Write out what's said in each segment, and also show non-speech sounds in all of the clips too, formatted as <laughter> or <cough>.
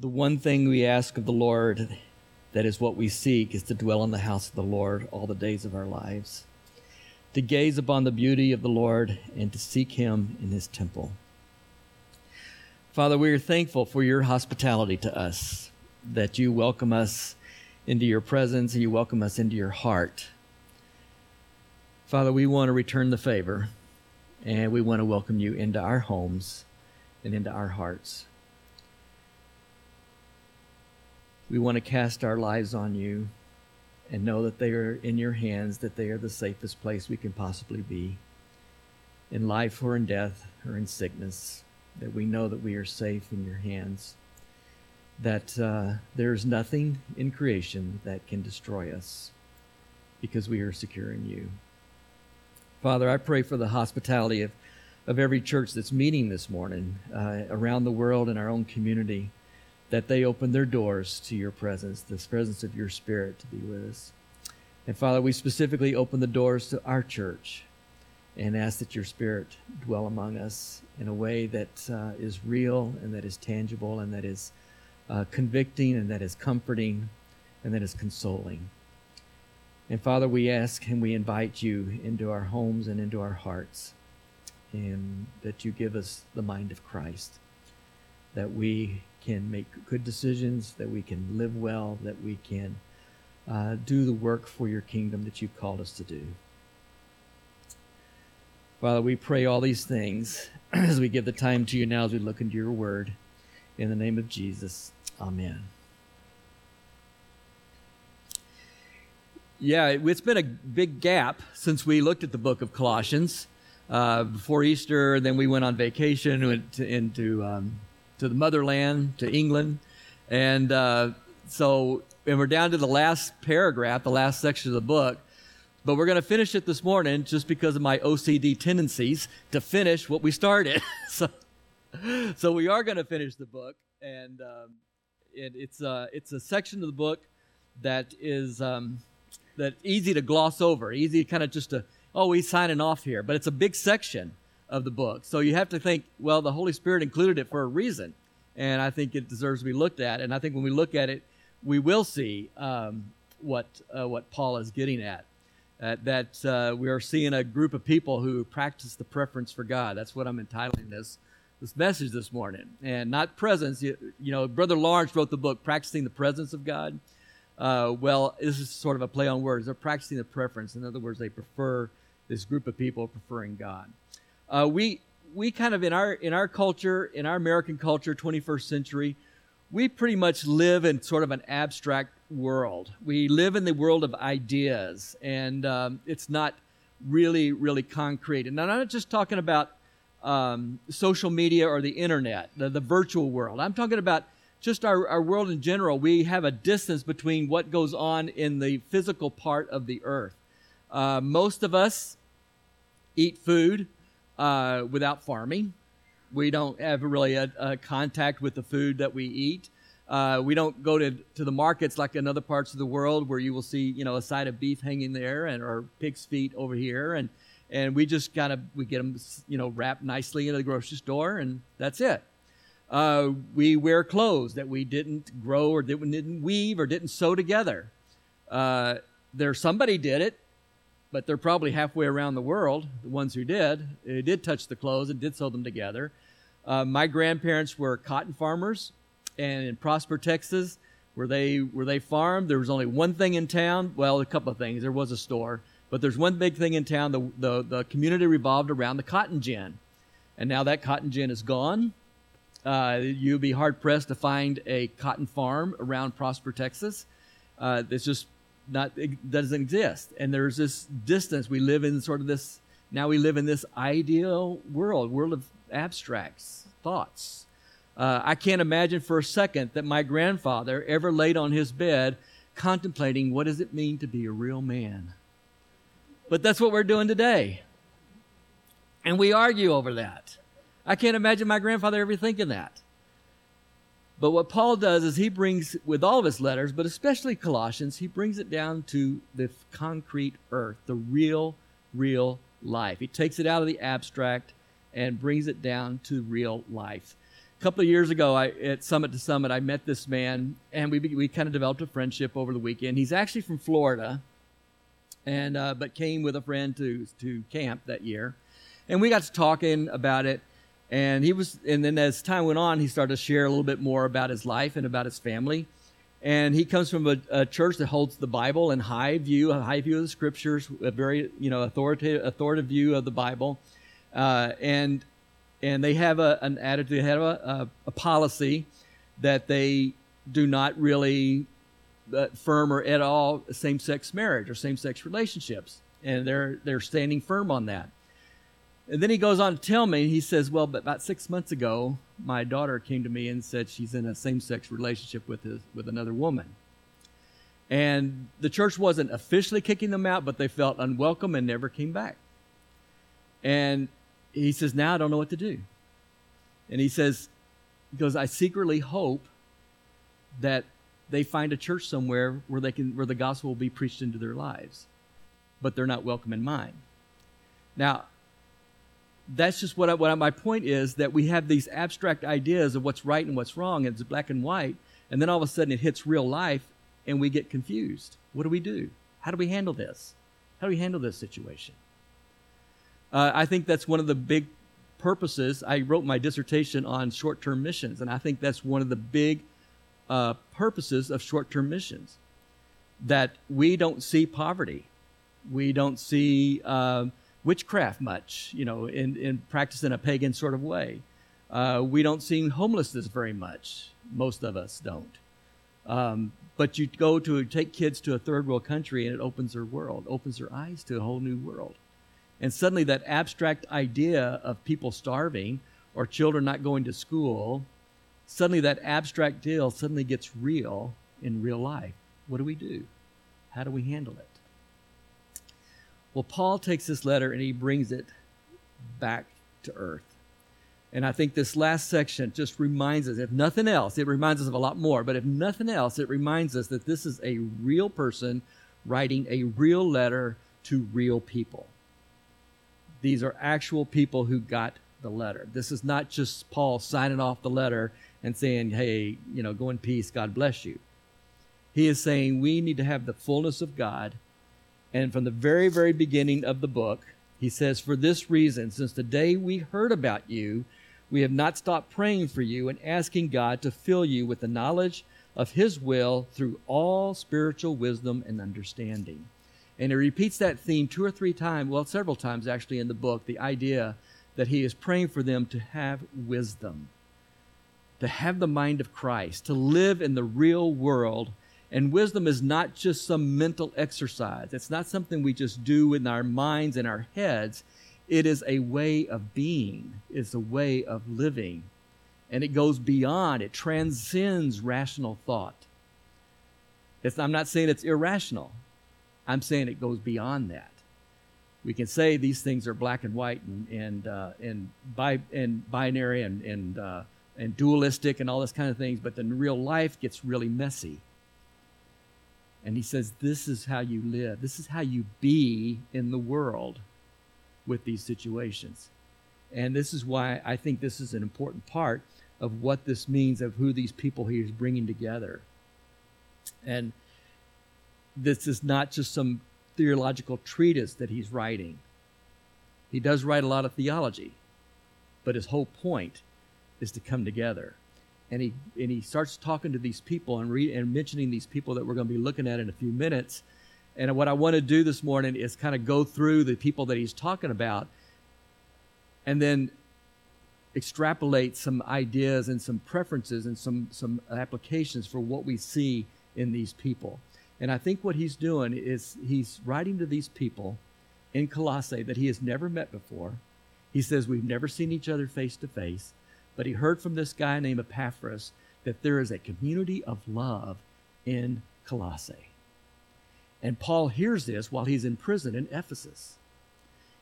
The one thing we ask of the Lord, that is what we seek, is to dwell in the house of the Lord all the days of our lives, to gaze upon the beauty of the Lord and to seek Him in His temple. Father, we are thankful for your hospitality to us, that you welcome us into your presence and you welcome us into your heart. Father, we want to return the favor and we want to welcome you into our homes and into our hearts. We want to cast our lives on you and know that they are in your hands, that they are the safest place we can possibly be in life or in death or in sickness, that we know that we are safe in your hands, that uh, there is nothing in creation that can destroy us because we are secure in you. Father, I pray for the hospitality of, of every church that's meeting this morning uh, around the world in our own community, that they open their doors to your presence, the presence of your Spirit to be with us. And Father, we specifically open the doors to our church and ask that your Spirit dwell among us in a way that uh, is real and that is tangible and that is uh, convicting and that is comforting and that is consoling. And Father, we ask and we invite you into our homes and into our hearts, and that you give us the mind of Christ, that we can make good decisions, that we can live well, that we can uh, do the work for your kingdom that you've called us to do. Father, we pray all these things <clears throat> as we give the time to you now as we look into your word. In the name of Jesus, amen. Yeah, it's been a big gap since we looked at the book of Colossians. Uh, before Easter, then we went on vacation, went to, into um, to the motherland, to England, and uh, so and we're down to the last paragraph, the last section of the book. But we're going to finish it this morning, just because of my OCD tendencies to finish what we started. <laughs> so, so we are going to finish the book, and um, it, it's uh, it's a section of the book that is. Um, that easy to gloss over, easy kind of just to, oh, he's signing off here. But it's a big section of the book. So you have to think, well, the Holy Spirit included it for a reason. And I think it deserves to be looked at. And I think when we look at it, we will see um, what, uh, what Paul is getting at. Uh, that uh, we are seeing a group of people who practice the preference for God. That's what I'm entitling this this message this morning, and not presence. You, you know, Brother Lawrence wrote the book "Practicing the Presence of God," uh, well, this is sort of a play on words. They're practicing the preference. In other words, they prefer this group of people preferring God. Uh, we we kind of in our in our culture, in our American culture, 21st century, we pretty much live in sort of an abstract world. We live in the world of ideas, and um, it's not really really concrete. And I'm not just talking about um, social media or the internet, the, the virtual world. I'm talking about just our, our world in general, we have a distance between what goes on in the physical part of the earth. Uh, most of us eat food uh, without farming. We don't have really a, a, contact with the food that we eat. Uh, we don't go to, to the markets like in other parts of the world where you will see, you know, a side of beef hanging there and or pig's feet over here, and and we just kind of we get them, you know, wrapped nicely in the grocery store, and that's it. Uh, we wear clothes that we didn't grow or didn't weave or didn't sew together. Uh, there, somebody did it, but they're probably halfway around the world. The ones who did, they did touch the clothes and did sew them together. Uh, my grandparents were cotton farmers, and in Prosper, Texas, where they where they farmed, there was only one thing in town. Well, a couple of things. There was a store, but there's one big thing in town. The the, the community revolved around the cotton gin, and now that cotton gin is gone. Uh, you'd be hard pressed to find a cotton farm around Prosper, Texas. Uh, it's just not doesn't exist, and there's this distance. We live in sort of this. Now we live in this ideal world, world of abstracts, thoughts. Uh, I can't imagine for a second that my grandfather ever laid on his bed contemplating what does it mean to be a real man. But that's what we're doing today. And we argue over that. I can't imagine my grandfather ever thinking that. But what Paul does is he brings, with all of his letters, but especially Colossians, he brings it down to the concrete earth, the real, real life. He takes it out of the abstract and brings it down to real life. A couple of years ago, I, at Summit to Summit, I met this man, and we we kind of developed a friendship over the weekend. He's actually from Florida, and uh, but came with a friend to to camp that year, and we got to talking about it. And he was, and then as time went on, he started to share a little bit more about his life and about his family. And he comes from a, a church that holds the Bible in high view, a high view of the scriptures, a very you know authoritative authoritative view of the Bible, uh, and and they have a, an attitude, they have a, a, a policy that they do not really firm or at all same-sex marriage or same-sex relationships, and they're they're standing firm on that. And then he goes on to tell me, he says, Well, but about six months ago, my daughter came to me and said she's in a same sex relationship with, his, with another woman. And the church wasn't officially kicking them out, but they felt unwelcome and never came back. And he says, Now I don't know what to do. And he says, Because I secretly hope that they find a church somewhere where they can where the gospel will be preached into their lives. But they're not welcome in mine. Now, that's just what, I, what I, my point is that we have these abstract ideas of what's right and what's wrong, and it's black and white, and then all of a sudden it hits real life and we get confused. What do we do? How do we handle this? How do we handle this situation? Uh, I think that's one of the big purposes. I wrote my dissertation on short term missions, and I think that's one of the big uh, purposes of short term missions that we don't see poverty. We don't see. Uh, witchcraft much, you know, in, in practice in a pagan sort of way. Uh, we don't see homelessness very much. Most of us don't. Um, but you go to take kids to a third world country and it opens their world, opens their eyes to a whole new world. And suddenly that abstract idea of people starving or children not going to school, suddenly that abstract deal suddenly gets real in real life. What do we do? How do we handle it? Well, Paul takes this letter and he brings it back to earth. And I think this last section just reminds us, if nothing else, it reminds us of a lot more, but if nothing else, it reminds us that this is a real person writing a real letter to real people. These are actual people who got the letter. This is not just Paul signing off the letter and saying, hey, you know, go in peace, God bless you. He is saying we need to have the fullness of God and from the very, very beginning of the book, he says, For this reason, since the day we heard about you, we have not stopped praying for you and asking God to fill you with the knowledge of His will through all spiritual wisdom and understanding. And he repeats that theme two or three times, well, several times actually in the book, the idea that he is praying for them to have wisdom, to have the mind of Christ, to live in the real world and wisdom is not just some mental exercise. It's not something we just do in our minds and our heads. It is a way of being, it's a way of living. And it goes beyond, it transcends rational thought. It's, I'm not saying it's irrational, I'm saying it goes beyond that. We can say these things are black and white and, and, uh, and, bi- and binary and, and, uh, and dualistic and all this kind of things, but then real life gets really messy and he says, This is how you live. This is how you be in the world with these situations. And this is why I think this is an important part of what this means of who these people he is bringing together. And this is not just some theological treatise that he's writing. He does write a lot of theology, but his whole point is to come together and he and he starts talking to these people and read and mentioning these people that we're going to be looking at in a few minutes. And what I want to do this morning is kind of go through the people that he's talking about and then extrapolate some ideas and some preferences and some some applications for what we see in these people. And I think what he's doing is he's writing to these people in Colossae that he has never met before. He says we've never seen each other face to face but he heard from this guy named Epaphras that there is a community of love in Colossae. And Paul hears this while he's in prison in Ephesus.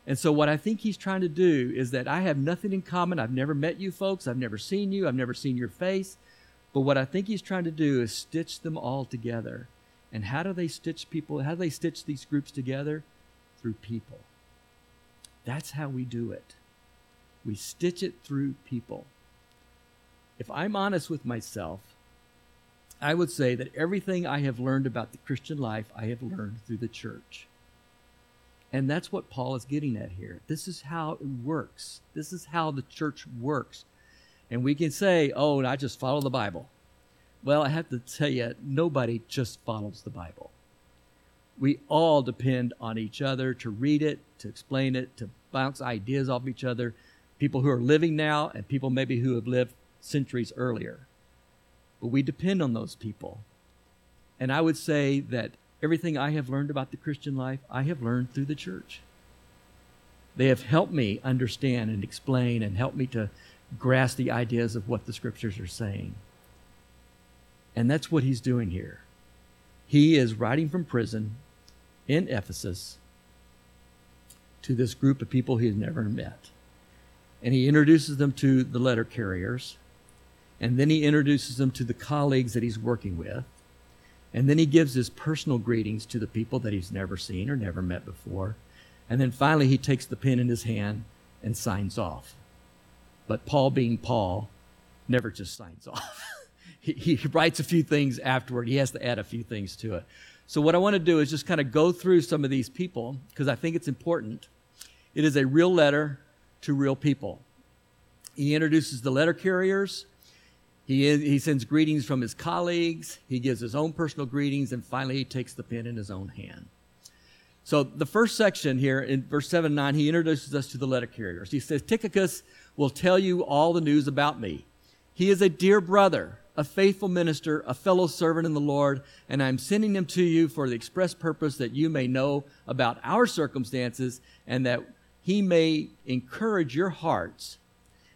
And so, what I think he's trying to do is that I have nothing in common. I've never met you folks. I've never seen you. I've never seen your face. But what I think he's trying to do is stitch them all together. And how do they stitch people? How do they stitch these groups together? Through people. That's how we do it. We stitch it through people. If I'm honest with myself, I would say that everything I have learned about the Christian life, I have learned through the church. And that's what Paul is getting at here. This is how it works. This is how the church works. And we can say, oh, I just follow the Bible. Well, I have to tell you, nobody just follows the Bible. We all depend on each other to read it, to explain it, to bounce ideas off each other. People who are living now and people maybe who have lived centuries earlier. But we depend on those people. And I would say that everything I have learned about the Christian life, I have learned through the church. They have helped me understand and explain and help me to grasp the ideas of what the scriptures are saying. And that's what he's doing here. He is writing from prison in Ephesus to this group of people he has never met. And he introduces them to the letter carriers. And then he introduces them to the colleagues that he's working with. And then he gives his personal greetings to the people that he's never seen or never met before. And then finally, he takes the pen in his hand and signs off. But Paul, being Paul, never just signs off. <laughs> he, he writes a few things afterward. He has to add a few things to it. So, what I want to do is just kind of go through some of these people because I think it's important. It is a real letter to real people. He introduces the letter carriers. He, he sends greetings from his colleagues. He gives his own personal greetings. And finally, he takes the pen in his own hand. So, the first section here in verse 7 and 9, he introduces us to the letter carriers. He says, Tychicus will tell you all the news about me. He is a dear brother, a faithful minister, a fellow servant in the Lord, and I'm sending him to you for the express purpose that you may know about our circumstances and that he may encourage your hearts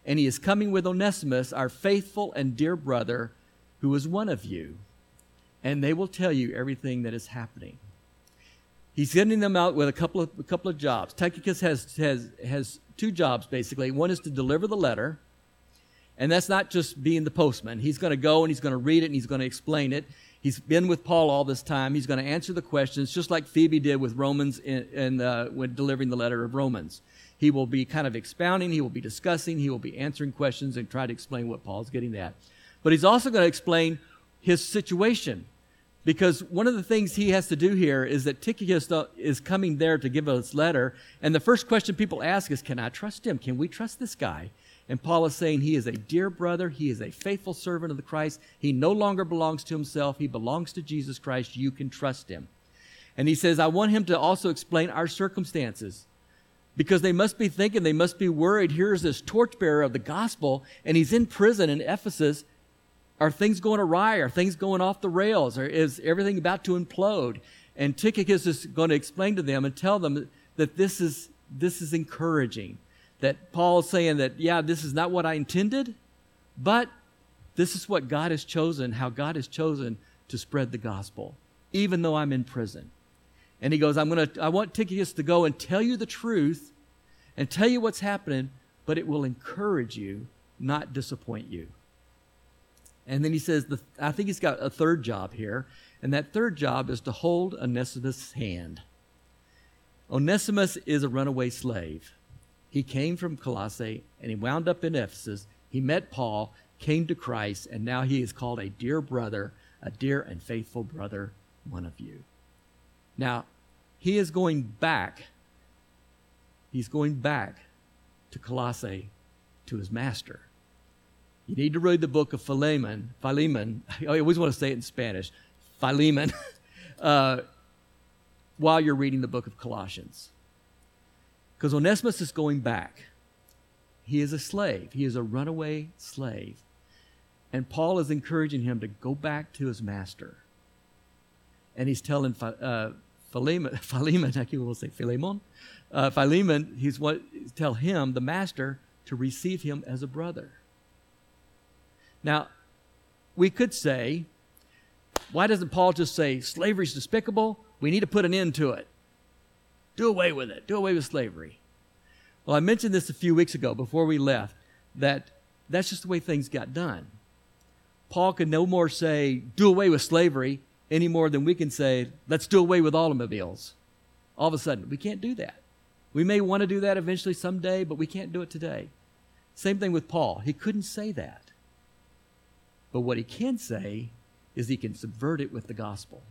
and he is coming with Onesimus, our faithful and dear brother, who is one of you. And they will tell you everything that is happening. He's sending them out with a couple of, a couple of jobs. Tychicus has, has, has two jobs, basically. One is to deliver the letter, and that's not just being the postman. He's going to go and he's going to read it and he's going to explain it. He's been with Paul all this time. He's going to answer the questions, just like Phoebe did with Romans in, in uh, when delivering the letter of Romans. He will be kind of expounding, he will be discussing, he will be answering questions and try to explain what Paul's getting at. But he's also going to explain his situation. Because one of the things he has to do here is that Tychicus is coming there to give us letter, and the first question people ask is, Can I trust him? Can we trust this guy? And Paul is saying he is a dear brother. He is a faithful servant of the Christ. He no longer belongs to himself. He belongs to Jesus Christ. You can trust him. And he says, I want him to also explain our circumstances because they must be thinking, they must be worried. Here's this torchbearer of the gospel, and he's in prison in Ephesus. Are things going awry? Are things going off the rails? Or is everything about to implode? And Tychicus is going to explain to them and tell them that this is, this is encouraging. That Paul's saying that, yeah, this is not what I intended, but this is what God has chosen, how God has chosen to spread the gospel, even though I'm in prison. And he goes, I'm going to, I want Tychicus to go and tell you the truth and tell you what's happening, but it will encourage you, not disappoint you. And then he says, the, I think he's got a third job here, and that third job is to hold Onesimus' hand. Onesimus is a runaway slave. He came from Colossae and he wound up in Ephesus. He met Paul, came to Christ, and now he is called a dear brother, a dear and faithful brother, one of you. Now, he is going back. He's going back to Colossae to his master. You need to read the book of Philemon. Philemon. <laughs> I always want to say it in Spanish. Philemon. <laughs> uh, while you're reading the book of Colossians. Because Onesimus is going back. He is a slave, he is a runaway slave. And Paul is encouraging him to go back to his master. And he's telling uh, Philemon, <laughs> Philemon, I will say Philemon, uh, Philemon, he's what tell him, the master, to receive him as a brother. Now, we could say, why doesn't Paul just say slavery is despicable? We need to put an end to it. Do away with it. Do away with slavery. Well, I mentioned this a few weeks ago before we left that that's just the way things got done. Paul could no more say, do away with slavery any more than we can say, let's do away with automobiles. All of a sudden, we can't do that. We may want to do that eventually someday, but we can't do it today. Same thing with Paul. He couldn't say that. But what he can say is he can subvert it with the gospel.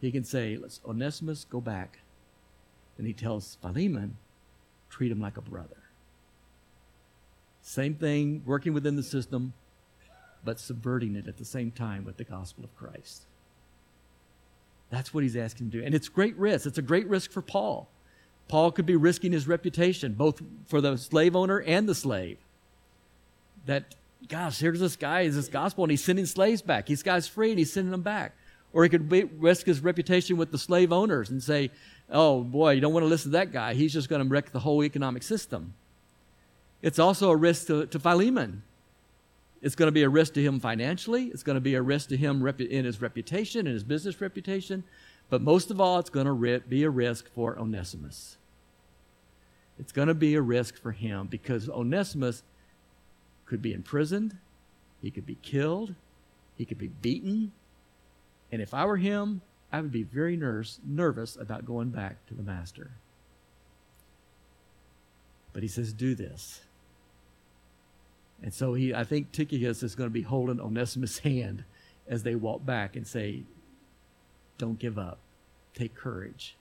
He can say, Let's Onesimus go back. And he tells Philemon, treat him like a brother. Same thing, working within the system, but subverting it at the same time with the gospel of Christ. That's what he's asking to do. And it's great risk. It's a great risk for Paul. Paul could be risking his reputation, both for the slave owner and the slave. That, gosh, here's this guy, is this gospel, and he's sending slaves back. This guy's free and he's sending them back. Or he could be, risk his reputation with the slave owners and say, oh boy, you don't want to listen to that guy. He's just going to wreck the whole economic system. It's also a risk to, to Philemon. It's going to be a risk to him financially. It's going to be a risk to him in his reputation, and his business reputation. But most of all, it's going to be a risk for Onesimus. It's going to be a risk for him because Onesimus could be imprisoned, he could be killed, he could be beaten. And if I were him, I would be very nervous, nervous about going back to the master. But he says, do this. And so he, I think Tychicus is going to be holding Onesimus' <laughs> hand as they walk back and say, Don't give up. Take courage.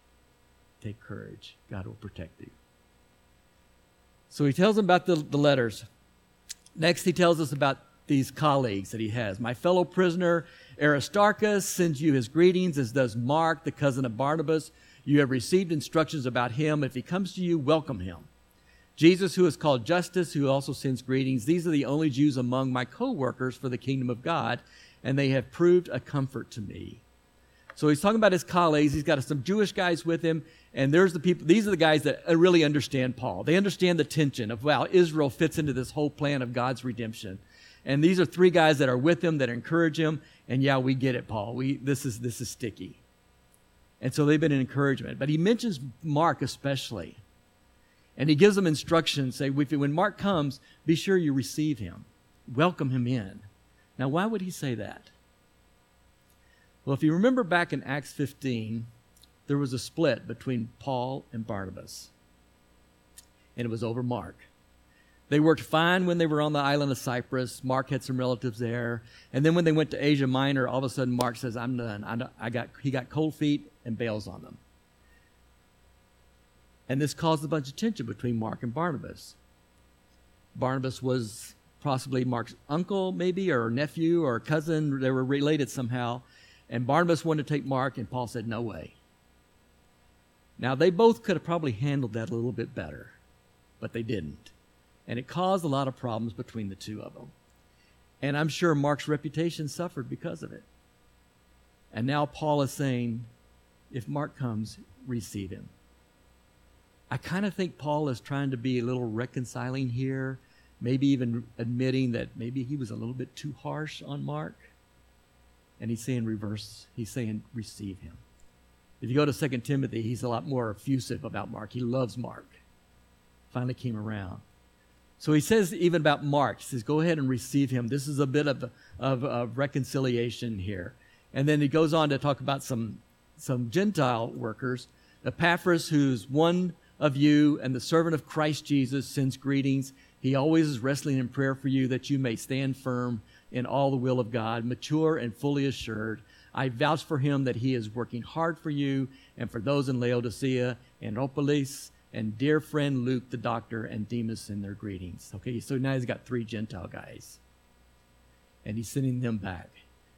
Take courage. God will protect you. So he tells them about the, the letters. Next, he tells us about these colleagues that he has. My fellow prisoner Aristarchus sends you his greetings, as does Mark, the cousin of Barnabas. You have received instructions about him. If he comes to you, welcome him. Jesus, who is called Justus, who also sends greetings. These are the only Jews among my co workers for the kingdom of God, and they have proved a comfort to me. So he's talking about his colleagues. He's got some Jewish guys with him, and there's the people. These are the guys that uh, really understand Paul. They understand the tension of how Israel fits into this whole plan of God's redemption. And these are three guys that are with him that encourage him. And yeah, we get it, Paul. We this is this is sticky. And so they've been an encouragement. But he mentions Mark especially. And he gives them instructions. Say, when Mark comes, be sure you receive him, welcome him in. Now, why would he say that? Well, if you remember back in Acts 15, there was a split between Paul and Barnabas, and it was over Mark. They worked fine when they were on the island of Cyprus. Mark had some relatives there. And then when they went to Asia Minor, all of a sudden Mark says, I'm done. I got, he got cold feet and bails on them. And this caused a bunch of tension between Mark and Barnabas. Barnabas was possibly Mark's uncle, maybe, or nephew, or cousin. They were related somehow. And Barnabas wanted to take Mark, and Paul said, No way. Now, they both could have probably handled that a little bit better, but they didn't. And it caused a lot of problems between the two of them. And I'm sure Mark's reputation suffered because of it. And now Paul is saying, if Mark comes, receive him. I kind of think Paul is trying to be a little reconciling here, maybe even admitting that maybe he was a little bit too harsh on Mark. And he's saying reverse, he's saying receive him. If you go to 2 Timothy, he's a lot more effusive about Mark. He loves Mark. Finally came around. So he says even about Mark, he says, go ahead and receive him. This is a bit of, of, of reconciliation here. And then he goes on to talk about some, some Gentile workers. Epaphras, who's one of you and the servant of Christ Jesus sends greetings. He always is wrestling in prayer for you that you may stand firm in all the will of God, mature and fully assured. I vouch for him that he is working hard for you and for those in Laodicea and Hierapolis and dear friend Luke the doctor and Demas in their greetings. Okay, so now he's got three Gentile guys. And he's sending them back.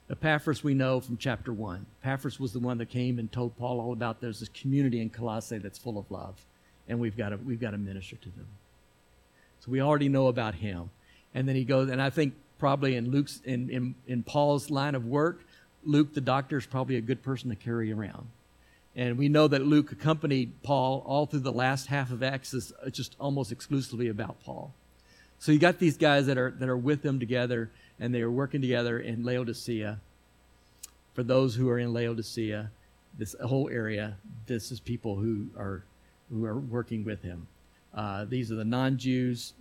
Epaphras we know from chapter 1. Epaphras was the one that came and told Paul all about there's this community in Colossae that's full of love and we've got to we've got to minister to them. So we already know about him, and then he goes, and I think probably in Luke's in in, in Paul's line of work, Luke the doctor is probably a good person to carry around. And we know that Luke accompanied Paul all through the last half of Acts is just almost exclusively about Paul. So you got these guys that are that are with them together and they are working together in Laodicea. For those who are in Laodicea, this whole area, this is people who are who are working with him. Uh, these are the non Jews,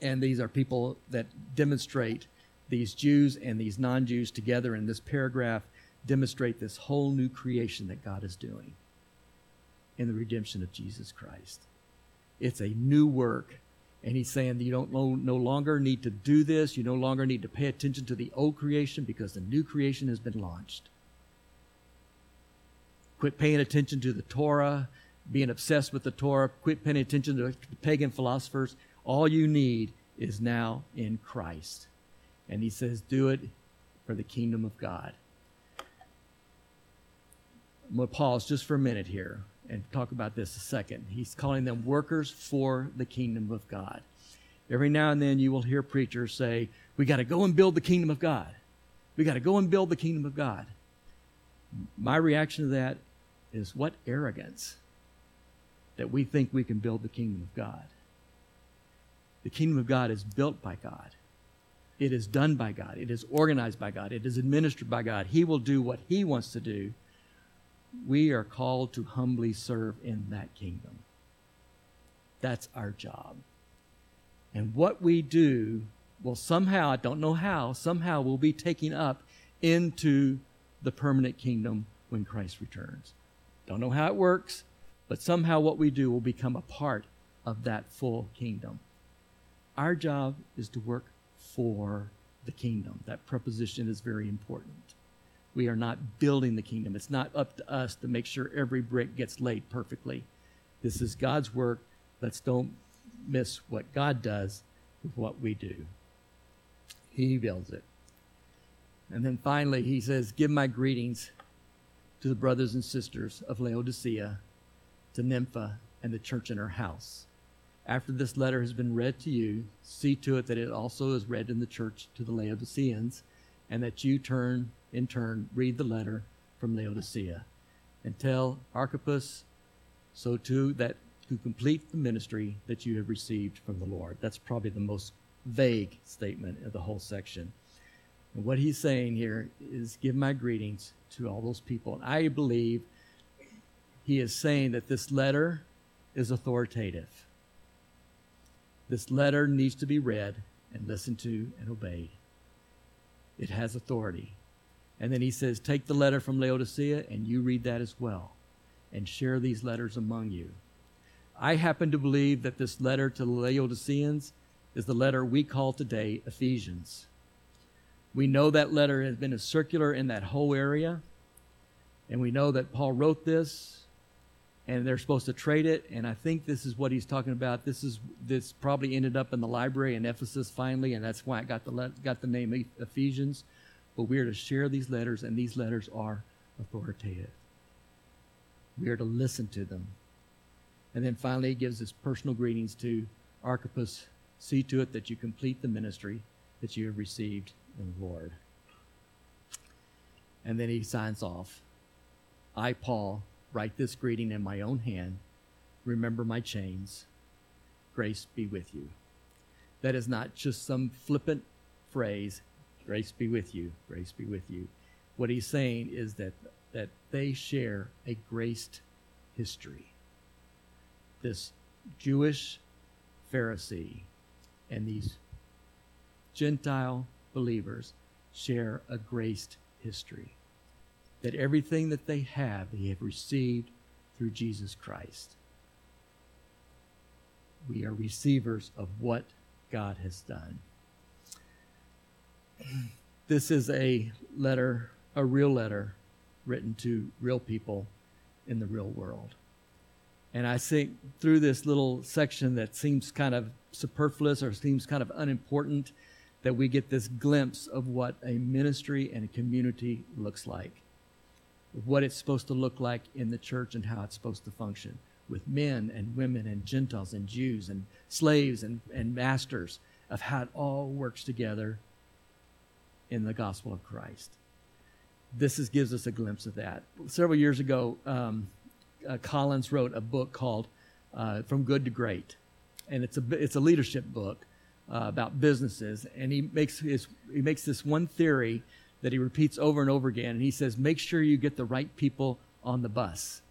and these are people that demonstrate these Jews and these non Jews together in this paragraph demonstrate this whole new creation that God is doing in the redemption of Jesus Christ. It's a new work. And he's saying you don't no, no longer need to do this. You no longer need to pay attention to the old creation because the new creation has been launched. Quit paying attention to the Torah, being obsessed with the Torah. Quit paying attention to pagan philosophers. All you need is now in Christ. And he says, do it for the kingdom of God. I'm going to pause just for a minute here and talk about this a second. He's calling them workers for the kingdom of God. Every now and then you will hear preachers say, We got to go and build the kingdom of God. We got to go and build the kingdom of God. My reaction to that is what arrogance that we think we can build the kingdom of God. The kingdom of God is built by God. It is done by God. It is organized by God. It is administered by God. He will do what He wants to do we are called to humbly serve in that kingdom. That's our job. And what we do will somehow, I don't know how, somehow will be taken up into the permanent kingdom when Christ returns. Don't know how it works, but somehow what we do will become a part of that full kingdom. Our job is to work for the kingdom. That preposition is very important. We are not building the kingdom. It's not up to us to make sure every brick gets laid perfectly. This is God's work. Let's don't miss what God does with what we do. He builds it. And then finally, he says, Give my greetings to the brothers and sisters of Laodicea, to Nympha, and the church in her house. After this letter has been read to you, see to it that it also is read in the church to the Laodiceans, and that you turn in turn, read the letter from Laodicea and tell Archippus so too that to complete the ministry that you have received from the Lord. That's probably the most vague statement of the whole section. And what he's saying here is give my greetings to all those people. And I believe he is saying that this letter is authoritative. This letter needs to be read and listened to and obeyed. It has authority. And then he says, Take the letter from Laodicea and you read that as well and share these letters among you. I happen to believe that this letter to the Laodiceans is the letter we call today Ephesians. We know that letter has been a circular in that whole area, and we know that Paul wrote this, and they're supposed to trade it. And I think this is what he's talking about. This is this probably ended up in the library in Ephesus finally, and that's why it got the got the name Ephesians but we are to share these letters, and these letters are authoritative. We are to listen to them. And then finally, he gives his personal greetings to Archippus. See to it that you complete the ministry that you have received in the Lord. And then he signs off I, Paul, write this greeting in my own hand. Remember my chains. Grace be with you. That is not just some flippant phrase, Grace be with you. Grace be with you. What he's saying is that, that they share a graced history. This Jewish Pharisee and these Gentile believers share a graced history. That everything that they have, they have received through Jesus Christ. We are receivers of what God has done this is a letter, a real letter written to real people in the real world. And I think through this little section that seems kind of superfluous or seems kind of unimportant, that we get this glimpse of what a ministry and a community looks like, what it's supposed to look like in the church and how it's supposed to function with men and women and Gentiles and Jews and slaves and, and masters, of how it all works together in the gospel of Christ. This is, gives us a glimpse of that. Several years ago, um, uh, Collins wrote a book called uh, From Good to Great, and it's a it's a leadership book uh, about businesses. And he makes his he makes this one theory that he repeats over and over again, and he says, make sure you get the right people on the bus.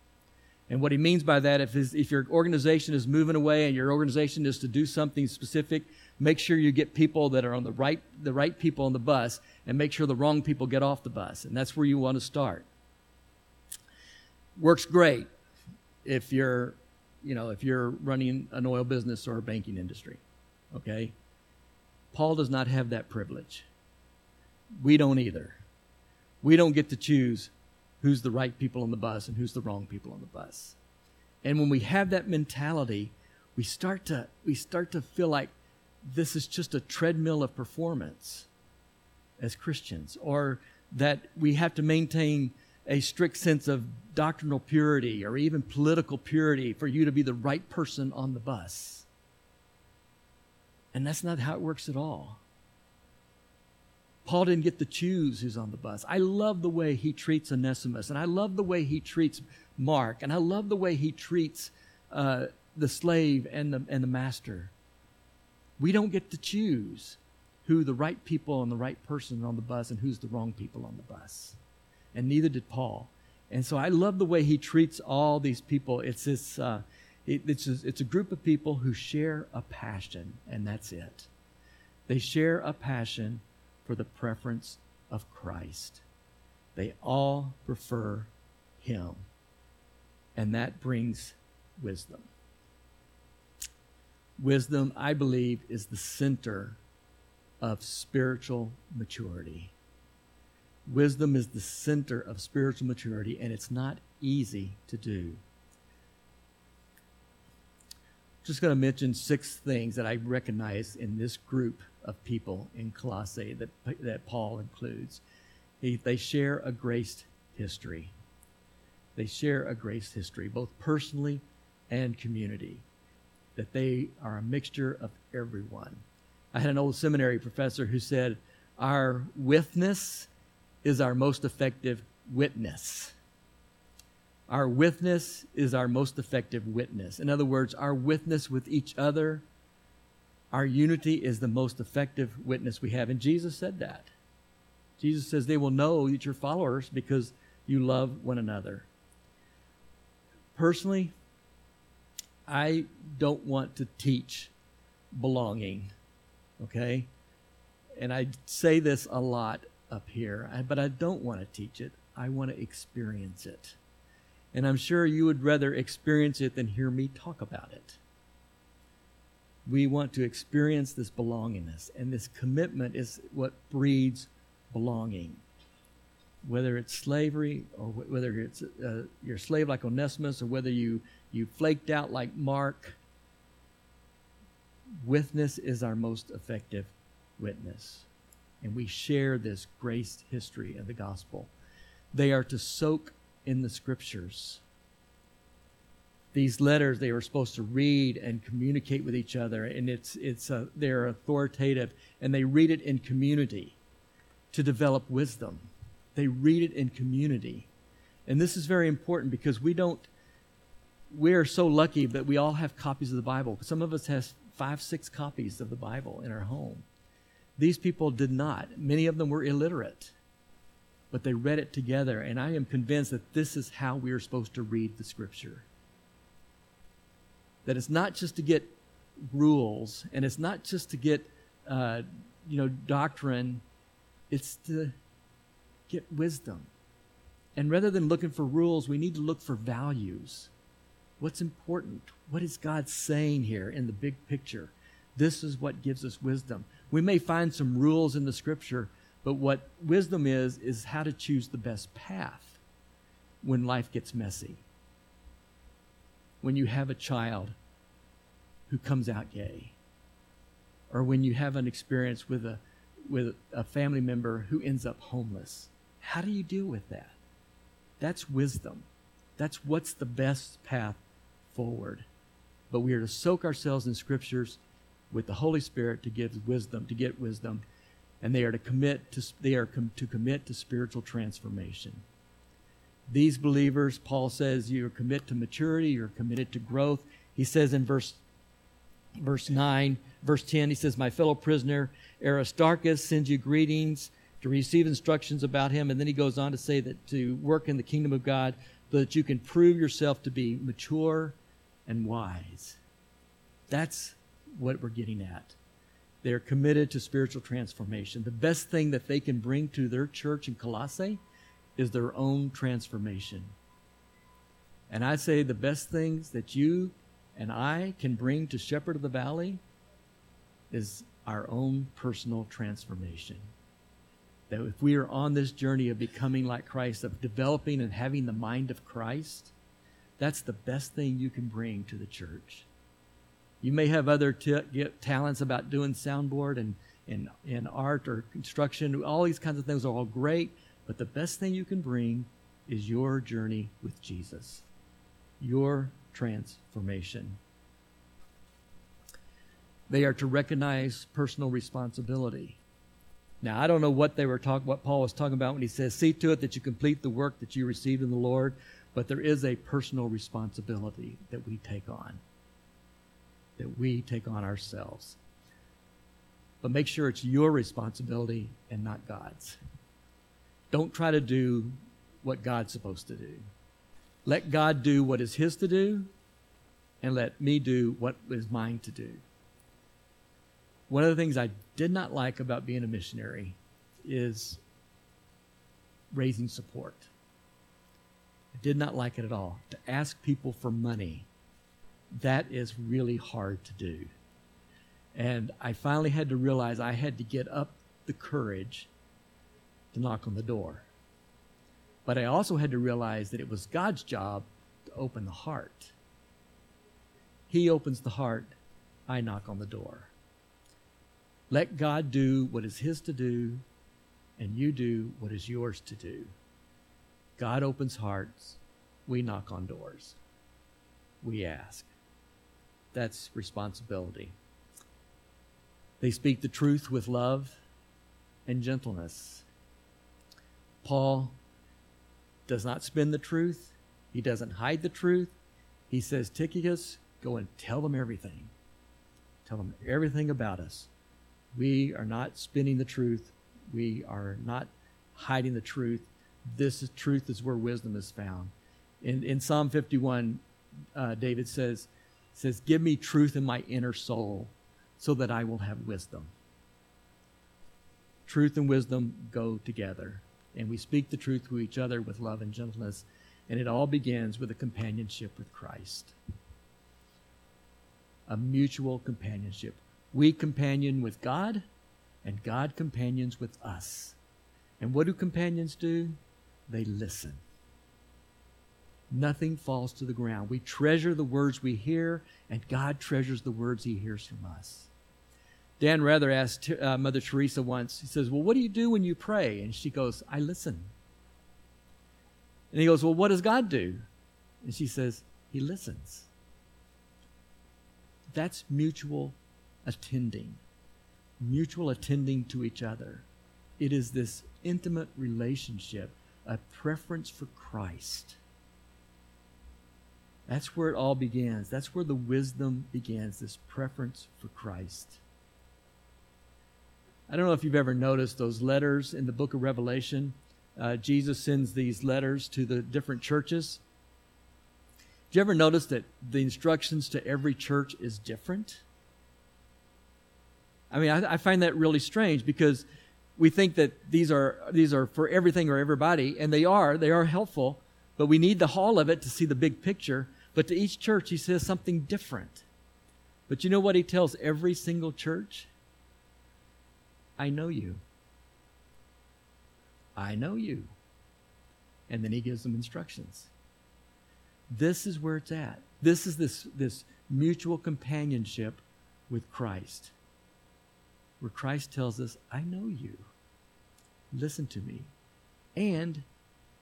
And what he means by that, if, his, if your organization is moving away and your organization is to do something specific, make sure you get people that are on the right, the right people on the bus and make sure the wrong people get off the bus. And that's where you want to start. Works great if you're, you know, if you're running an oil business or a banking industry. Okay? Paul does not have that privilege. We don't either. We don't get to choose who's the right people on the bus and who's the wrong people on the bus. And when we have that mentality, we start to we start to feel like this is just a treadmill of performance as Christians or that we have to maintain a strict sense of doctrinal purity or even political purity for you to be the right person on the bus. And that's not how it works at all. Paul didn't get to choose who's on the bus. I love the way he treats Onesimus, and I love the way he treats Mark, and I love the way he treats uh, the slave and the, and the master. We don't get to choose who the right people and the right person on the bus and who's the wrong people on the bus. And neither did Paul. And so I love the way he treats all these people. It's this, uh, it, it's, it's a group of people who share a passion, and that's it. They share a passion for the preference of Christ. They all prefer Him. And that brings wisdom. Wisdom, I believe, is the center of spiritual maturity. Wisdom is the center of spiritual maturity, and it's not easy to do. Just going to mention six things that I recognize in this group of people in Colossae that, that Paul includes. He, they share a grace history. They share a grace history, both personally and community, that they are a mixture of everyone. I had an old seminary professor who said, Our withness is our most effective witness. Our witness is our most effective witness. In other words, our witness with each other our unity is the most effective witness we have. And Jesus said that. Jesus says they will know that you're followers because you love one another. Personally, I don't want to teach belonging, okay? And I say this a lot up here, but I don't want to teach it. I want to experience it. And I'm sure you would rather experience it than hear me talk about it we want to experience this belongingness. And this commitment is what breeds belonging. Whether it's slavery or whether it's uh, you're a slave like Onesimus or whether you, you flaked out like Mark, witness is our most effective witness. And we share this grace history of the gospel. They are to soak in the scriptures these letters they were supposed to read and communicate with each other and it's it's a, they're authoritative and they read it in community to develop wisdom. They read it in community. And this is very important because we don't we are so lucky that we all have copies of the bible. Some of us has five six copies of the bible in our home. These people did not. Many of them were illiterate but they read it together and i am convinced that this is how we are supposed to read the scripture that it's not just to get rules and it's not just to get uh, you know doctrine. It's to get wisdom. And rather than looking for rules we need to look for values. What's important? What is god saying here in the big picture? This is what gives us wisdom. We may find some rules in the scripture but what wisdom is is how to choose the best path when life gets messy when you have a child who comes out gay, or when you have an experience with a with a family member who ends up homeless. How do you deal with that? That's wisdom. That's what's the best path forward. But we are to soak ourselves in scriptures with the Holy Spirit to give wisdom, to get wisdom, and they are to commit to they are com- to commit to spiritual transformation. These believers, Paul says, you are commit to maturity, you're committed to growth. He says in verse verse 9, verse 10, he says, My fellow prisoner Aristarchus sends you greetings to receive instructions about him. And then he goes on to say that to work in the kingdom of God so that you can prove yourself to be mature and wise. That's what we're getting at. They're committed to spiritual transformation. The best thing that they can bring to their church in Colossae is their own transformation. And I say the best things that you and I can bring to Shepherd of the Valley is our own personal transformation. That if we are on this journey of becoming like Christ, of developing and having the mind of Christ, that's the best thing you can bring to the church. You may have other t- talents about doing soundboard and, and, and art or construction. All these kinds of things are all great, but the best thing you can bring is your journey with Jesus, your transformation. They are to recognize personal responsibility. Now, I don't know what they were talking, what Paul was talking about when he says, "See to it that you complete the work that you received in the Lord." But there is a personal responsibility that we take on, that we take on ourselves. But make sure it's your responsibility and not God's. Don't try to do what God's supposed to do. Let God do what is His to do, and let me do what is mine to do. One of the things I did not like about being a missionary is raising support. I did not like it at all. To ask people for money, that is really hard to do. And I finally had to realize I had to get up the courage to knock on the door. But I also had to realize that it was God's job to open the heart. He opens the heart, I knock on the door. Let God do what is His to do, and you do what is yours to do. God opens hearts, we knock on doors, we ask. That's responsibility. They speak the truth with love and gentleness. Paul does not spin the truth, he doesn't hide the truth. He says, Tychicus, go and tell them everything. Tell them everything about us. We are not spinning the truth. We are not hiding the truth. This is, truth is where wisdom is found. In, in Psalm 51, uh, David says, says, Give me truth in my inner soul so that I will have wisdom. Truth and wisdom go together. And we speak the truth to each other with love and gentleness. And it all begins with a companionship with Christ. A mutual companionship. We companion with God, and God companions with us. And what do companions do? They listen. Nothing falls to the ground. We treasure the words we hear, and God treasures the words he hears from us. Dan Rather asked uh, Mother Teresa once, he says, Well, what do you do when you pray? And she goes, I listen. And he goes, Well, what does God do? And she says, He listens. That's mutual attending, mutual attending to each other. It is this intimate relationship, a preference for Christ. That's where it all begins. That's where the wisdom begins, this preference for Christ. I don't know if you've ever noticed those letters in the book of Revelation. Uh, Jesus sends these letters to the different churches. Did you ever notice that the instructions to every church is different? I mean, I, I, find that really strange because we think that these are these are for everything or everybody, and they are. They are helpful, but we need the whole of it to see the big picture. But to each church, he says something different. But you know what he tells every single church? I know you. I know you. And then he gives them instructions. This is where it's at. This is this, this mutual companionship with Christ where Christ tells us, I know you. Listen to me. And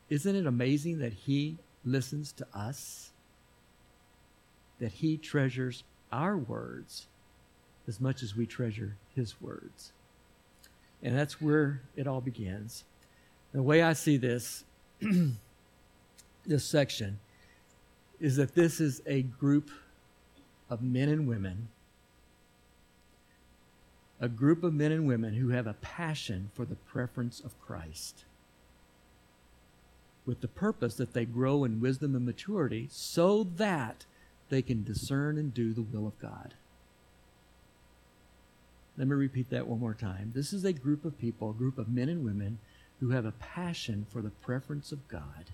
isn't it amazing that He listens to us? That He treasures our words as much as we treasure His words. And that's where it all begins. The way I see this, <clears throat> this section, is that this is a group of men and women a group of men and women who have a passion for the preference of Christ with the purpose that they grow in wisdom and maturity so that they can discern and do the will of God. Let me repeat that one more time. This is a group of people, a group of men and women who have a passion for the preference of God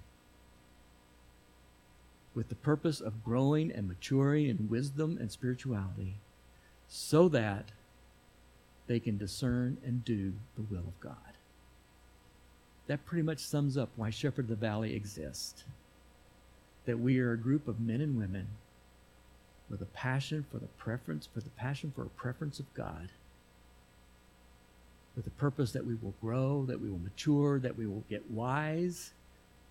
with the purpose of growing and maturing in wisdom and spirituality so that they can discern and do the will of God. That pretty much sums up why Shepherd of the Valley exists. That we are a group of men and women with a passion for the preference, for the passion for a preference of God, with the purpose that we will grow, that we will mature, that we will get wise,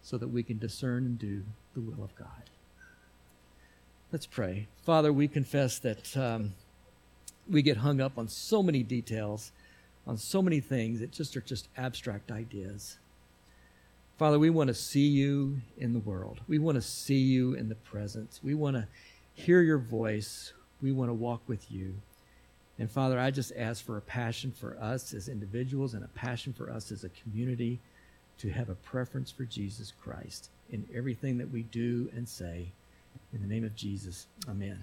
so that we can discern and do the will of God. Let's pray. Father, we confess that um, we get hung up on so many details, on so many things that just are just abstract ideas. Father, we want to see you in the world. We want to see you in the presence. We want to hear your voice. We want to walk with you. And Father, I just ask for a passion for us as individuals and a passion for us as a community to have a preference for Jesus Christ in everything that we do and say. In the name of Jesus, amen.